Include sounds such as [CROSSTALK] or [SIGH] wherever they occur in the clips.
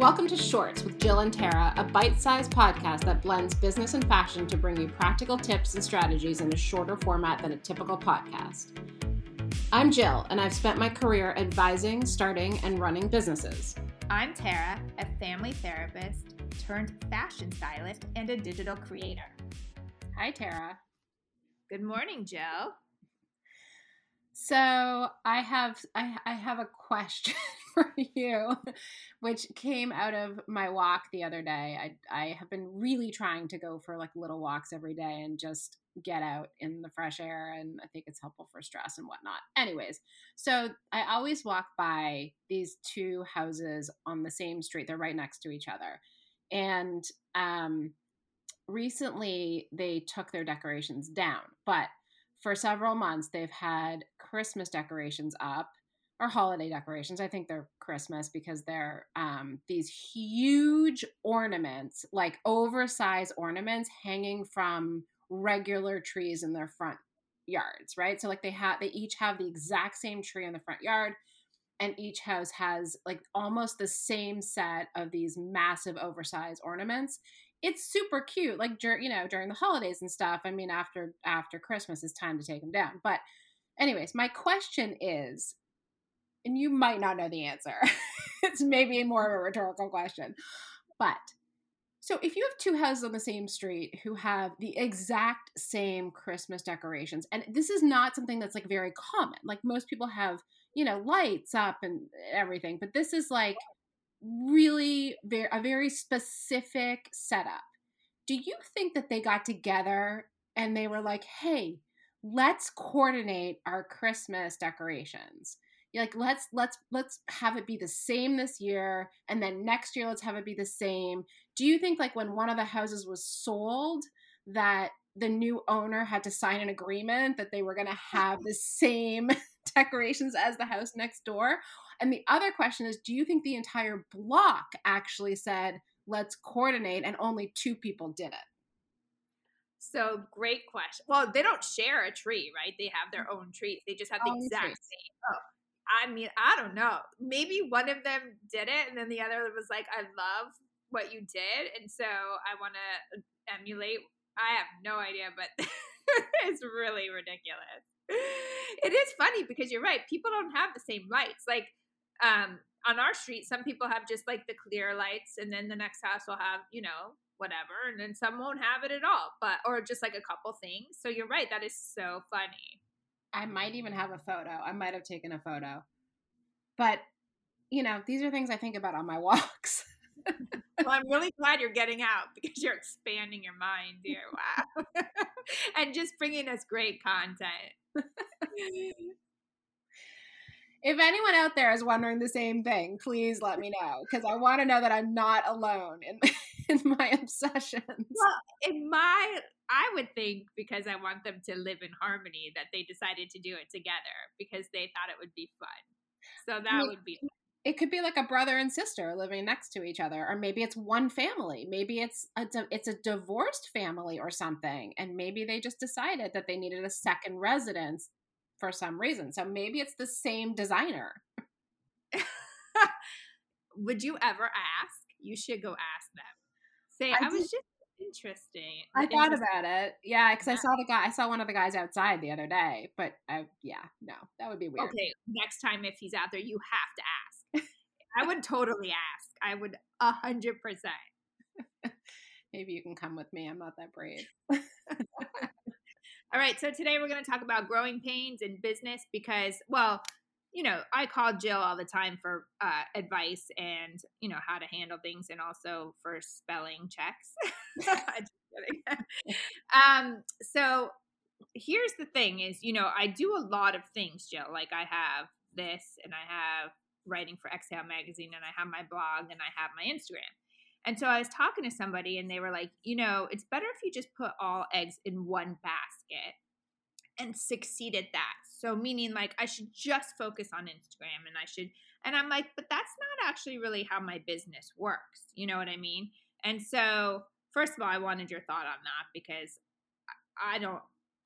Welcome to Shorts with Jill and Tara, a bite sized podcast that blends business and fashion to bring you practical tips and strategies in a shorter format than a typical podcast. I'm Jill, and I've spent my career advising, starting, and running businesses. I'm Tara, a family therapist turned fashion stylist and a digital creator. Hi, Tara. Good morning, Jill. So I have I, I have a question [LAUGHS] [LAUGHS] for you, which came out of my walk the other day. I I have been really trying to go for like little walks every day and just get out in the fresh air, and I think it's helpful for stress and whatnot. Anyways, so I always walk by these two houses on the same street. They're right next to each other, and um, recently they took their decorations down, but for several months they've had Christmas decorations up or holiday decorations. I think they're Christmas because they're um, these huge ornaments, like oversized ornaments hanging from regular trees in their front yards, right? So like they have they each have the exact same tree in the front yard and each house has like almost the same set of these massive oversized ornaments it's super cute like dur- you know during the holidays and stuff i mean after after christmas it's time to take them down but anyways my question is and you might not know the answer [LAUGHS] it's maybe more of a rhetorical question but so if you have two houses on the same street who have the exact same christmas decorations and this is not something that's like very common like most people have you know lights up and everything but this is like really very a very specific setup. Do you think that they got together and they were like, "Hey, let's coordinate our Christmas decorations." Like let's let's let's have it be the same this year and then next year let's have it be the same. Do you think like when one of the houses was sold that the new owner had to sign an agreement that they were going to have the same [LAUGHS] decorations as the house next door and the other question is do you think the entire block actually said, let's coordinate, and only two people did it? So great question. Well, they don't share a tree, right? They have their own trees. They just have the exact same. Oh, I mean, I don't know. Maybe one of them did it, and then the other was like, "I love what you did, and so I want to emulate." I have no idea, but [LAUGHS] it's really ridiculous. It is funny because you're right. People don't have the same lights. Like um, on our street, some people have just like the clear lights, and then the next house will have, you know, whatever, and then some won't have it at all, but or just like a couple things. So you're right, that is so funny. I might even have a photo. I might have taken a photo. But, you know, these are things I think about on my [LAUGHS] walks. well, I'm really glad you're getting out because you're expanding your mind here. Wow. [LAUGHS] and just bringing us great content if anyone out there is wondering the same thing, please let me know because I want to know that I'm not alone in [LAUGHS] in my obsessions. Well, in my, I would think because I want them to live in harmony that they decided to do it together because they thought it would be fun. So that I mean, would be. It could be like a brother and sister living next to each other, or maybe it's one family. Maybe it's a it's a divorced family or something, and maybe they just decided that they needed a second residence for some reason. So maybe it's the same designer. [LAUGHS] Would you ever ask? You should go ask them. Say, I, I was just interesting. I thought about it. Yeah, because I saw the guy. I saw one of the guys outside the other day. But I, yeah, no, that would be weird. Okay, next time if he's out there, you have to ask. I would totally ask. I would a hundred percent. [LAUGHS] Maybe you can come with me. I'm not that brave. [LAUGHS] All right, so today we're going to talk about growing pains in business because, well, you know, I call Jill all the time for uh, advice and, you know, how to handle things and also for spelling checks. [LAUGHS] [LAUGHS] [LAUGHS] um, so here's the thing is, you know, I do a lot of things, Jill. Like I have this and I have writing for Exhale magazine and I have my blog and I have my Instagram. And so I was talking to somebody and they were like, you know, it's better if you just put all eggs in one basket and succeed at that. So meaning like I should just focus on Instagram and I should and I'm like, but that's not actually really how my business works. You know what I mean? And so first of all, I wanted your thought on that because I don't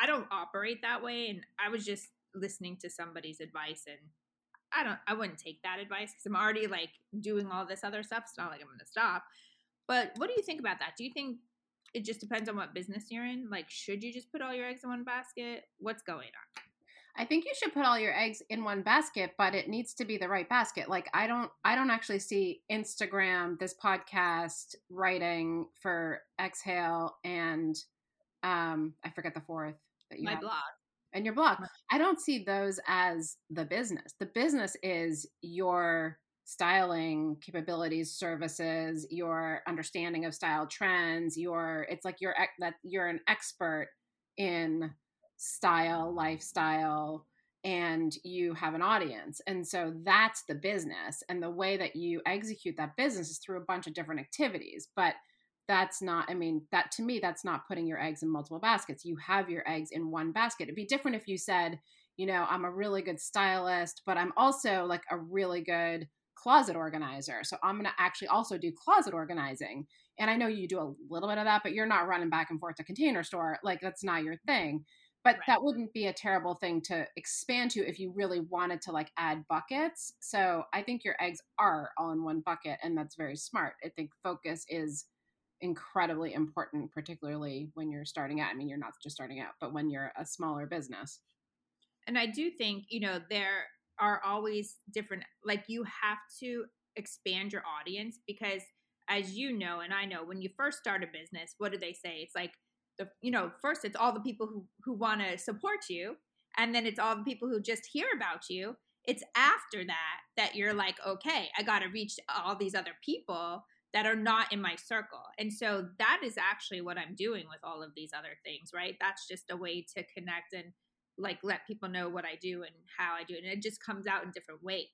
I don't operate that way and I was just listening to somebody's advice and I don't I wouldn't take that advice because I'm already like doing all this other stuff. It's not like I'm gonna stop. But what do you think about that? Do you think it just depends on what business you're in? Like, should you just put all your eggs in one basket? What's going on? I think you should put all your eggs in one basket, but it needs to be the right basket. Like I don't I don't actually see Instagram, this podcast, writing for Exhale and um I forget the fourth that you My have. blog. And your blog. I don't see those as the business. The business is your styling capabilities services your understanding of style trends your it's like you're that you're an expert in style lifestyle and you have an audience and so that's the business and the way that you execute that business is through a bunch of different activities but that's not i mean that to me that's not putting your eggs in multiple baskets you have your eggs in one basket it'd be different if you said you know i'm a really good stylist but i'm also like a really good closet organizer. So I'm going to actually also do closet organizing. And I know you do a little bit of that, but you're not running back and forth to container store. Like that's not your thing. But right. that wouldn't be a terrible thing to expand to if you really wanted to like add buckets. So I think your eggs are all in one bucket and that's very smart. I think focus is incredibly important, particularly when you're starting out. I mean, you're not just starting out, but when you're a smaller business. And I do think, you know, there are always different like you have to expand your audience because as you know and I know when you first start a business what do they say it's like the you know first it's all the people who who want to support you and then it's all the people who just hear about you it's after that that you're like okay I got to reach all these other people that are not in my circle. And so that is actually what I'm doing with all of these other things, right? That's just a way to connect and like let people know what I do and how I do it. And it just comes out in different ways.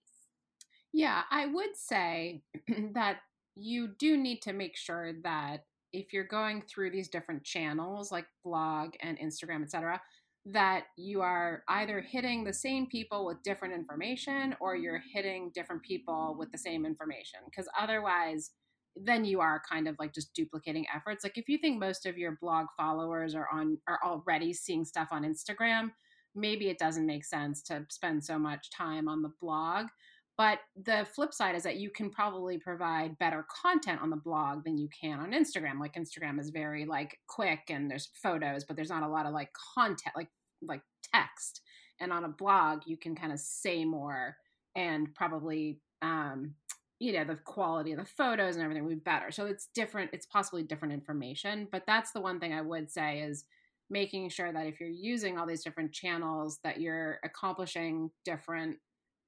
Yeah, I would say [CLEARS THROAT] that you do need to make sure that if you're going through these different channels like blog and Instagram, etc., that you are either hitting the same people with different information or you're hitting different people with the same information. Because otherwise, then you are kind of like just duplicating efforts. Like if you think most of your blog followers are on are already seeing stuff on Instagram, maybe it doesn't make sense to spend so much time on the blog. But the flip side is that you can probably provide better content on the blog than you can on Instagram. Like Instagram is very like quick and there's photos, but there's not a lot of like content, like like text. And on a blog, you can kind of say more and probably um, you know the quality of the photos and everything would be better so it's different it's possibly different information but that's the one thing i would say is making sure that if you're using all these different channels that you're accomplishing different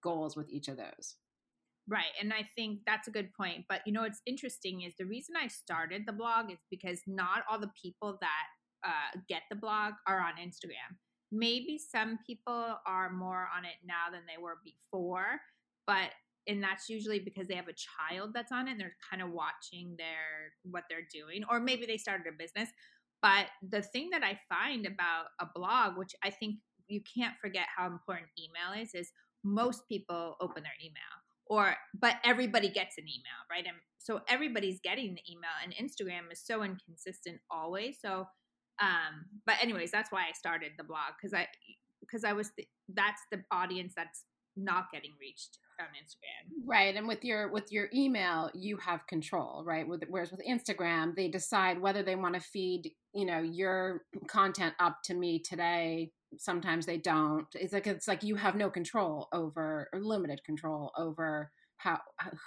goals with each of those. Right and i think that's a good point but you know what's interesting is the reason i started the blog is because not all the people that uh, get the blog are on instagram. Maybe some people are more on it now than they were before but and that's usually because they have a child that's on it and they're kind of watching their what they're doing or maybe they started a business. But the thing that I find about a blog, which I think you can't forget how important email is, is most people open their email or but everybody gets an email, right? And so everybody's getting the email and Instagram is so inconsistent always. So um but anyways, that's why I started the blog cuz I because I was the, that's the audience that's not getting reached on Instagram. Right. And with your with your email, you have control, right? With whereas with Instagram, they decide whether they want to feed, you know, your content up to me today. Sometimes they don't. It's like it's like you have no control over or limited control over how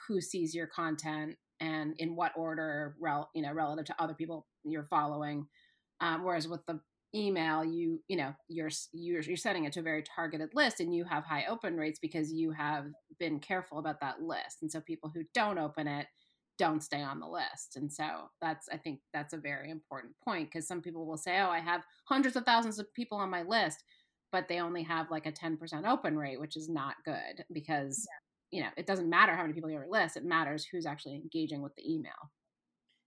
who sees your content and in what order, rel, you know, relative to other people you're following. Um, whereas with the email you you know you're, you're you're setting it to a very targeted list and you have high open rates because you have been careful about that list and so people who don't open it don't stay on the list and so that's i think that's a very important point because some people will say oh i have hundreds of thousands of people on my list but they only have like a 10% open rate which is not good because yeah. you know it doesn't matter how many people you have on your list it matters who's actually engaging with the email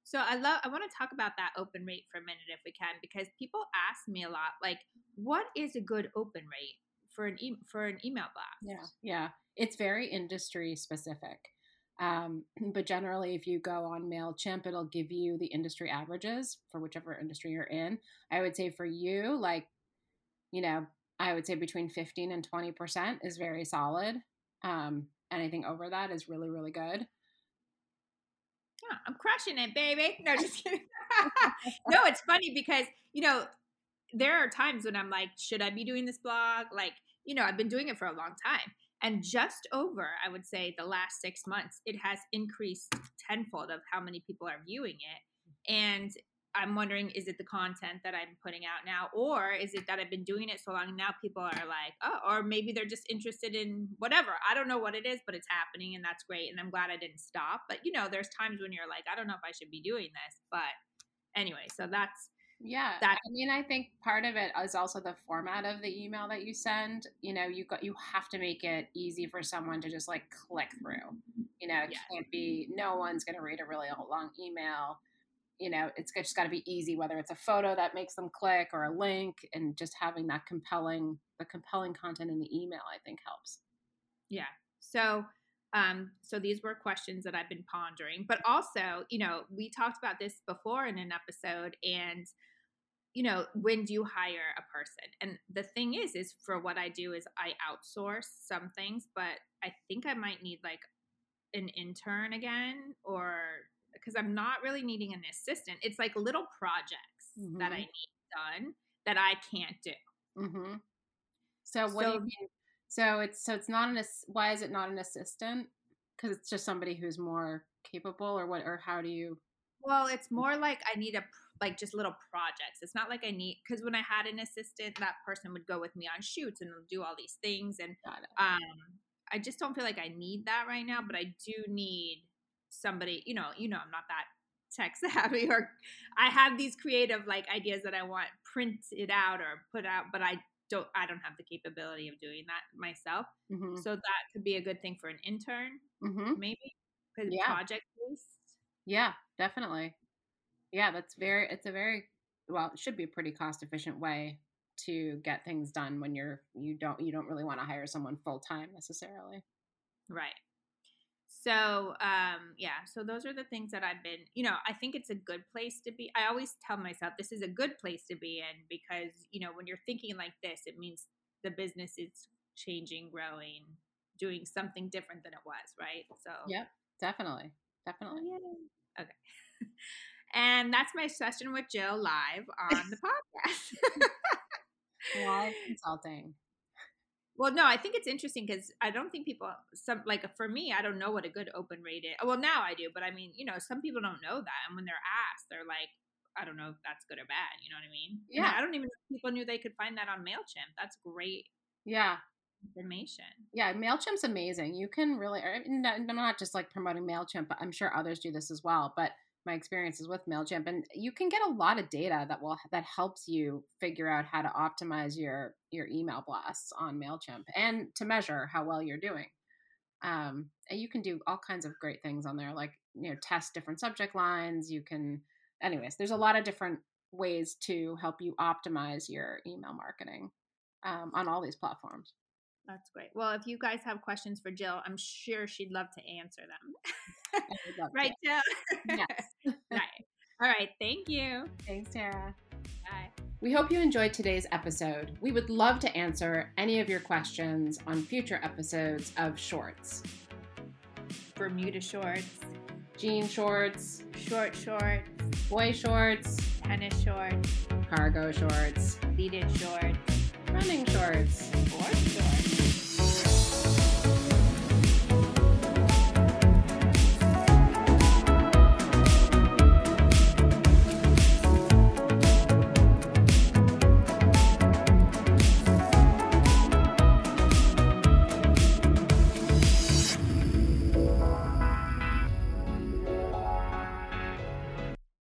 so I love I want to talk about that open rate for a minute if we can because people ask me a lot like what is a good open rate for an e- for an email blast? Yeah. Yeah. It's very industry specific. Um, [CLEARS THROAT] but generally, if you go on MailChimp, it'll give you the industry averages for whichever industry you're in. I would say for you, like, you know, I would say between 15 and 20% is very solid. Um, anything over that is really, really good. Yeah, I'm crushing it, baby. No, just [LAUGHS] kidding. [LAUGHS] no, it's funny because, you know, there are times when I'm like, should I be doing this blog? Like, you know, I've been doing it for a long time. And just over, I would say, the last six months, it has increased tenfold of how many people are viewing it. And I'm wondering, is it the content that I'm putting out now, or is it that I've been doing it so long now people are like, oh, or maybe they're just interested in whatever. I don't know what it is, but it's happening and that's great. And I'm glad I didn't stop. But you know, there's times when you're like, I don't know if I should be doing this. But anyway, so that's yeah. That I mean, I think part of it is also the format of the email that you send. You know, you got you have to make it easy for someone to just like click through. You know, it yeah. can't be no one's going to read a really long email you know it's just got to be easy whether it's a photo that makes them click or a link and just having that compelling the compelling content in the email i think helps yeah so um so these were questions that i've been pondering but also you know we talked about this before in an episode and you know when do you hire a person and the thing is is for what i do is i outsource some things but i think i might need like an intern again or because I'm not really needing an assistant. It's like little projects mm-hmm. that I mm-hmm. need done that I can't do. Mm-hmm. So what so, do you mean? So it's so it's not an why is it not an assistant? Because it's just somebody who's more capable, or what? Or how do you? Well, it's more like I need a like just little projects. It's not like I need because when I had an assistant, that person would go with me on shoots and do all these things, and um, I just don't feel like I need that right now. But I do need somebody, you know, you know, I'm not that tech [LAUGHS] savvy or I have these creative like ideas that I want printed out or put out, but I don't I don't have the capability of doing that myself. Mm-hmm. So that could be a good thing for an intern, mm-hmm. maybe because yeah. project based. Yeah, definitely. Yeah, that's very. It's a very well. It should be a pretty cost efficient way to get things done when you're you don't you don't really want to hire someone full time necessarily. Right. So, um, yeah, so those are the things that I've been, you know, I think it's a good place to be. I always tell myself this is a good place to be in because, you know, when you're thinking like this, it means the business is changing, growing, doing something different than it was, right? So, yep, definitely. Definitely. Okay. And that's my session with Jill live on the podcast. [LAUGHS] live consulting. Well, no, I think it's interesting because I don't think people some like for me, I don't know what a good open rate is. Well, now I do, but I mean, you know, some people don't know that, and when they're asked, they're like, I don't know if that's good or bad. You know what I mean? Yeah. And I don't even know if people knew they could find that on Mailchimp. That's great. Yeah. Information. Yeah, Mailchimp's amazing. You can really. Er, I'm not just like promoting Mailchimp, but I'm sure others do this as well. But my experiences with Mailchimp, and you can get a lot of data that will that helps you figure out how to optimize your your email blasts on Mailchimp and to measure how well you're doing. Um, and you can do all kinds of great things on there, like you know, test different subject lines. You can, anyways, there's a lot of different ways to help you optimize your email marketing um, on all these platforms. That's great. Well, if you guys have questions for Jill, I'm sure she'd love to answer them. [LAUGHS] right, Jill? Yes. [LAUGHS] right. All right. Thank you. Thanks, Tara. Bye. We hope you enjoyed today's episode. We would love to answer any of your questions on future episodes of Shorts. Bermuda shorts, jean shorts, short shorts, boy shorts, tennis shorts, cargo shorts, pleated shorts, running shorts, shorts.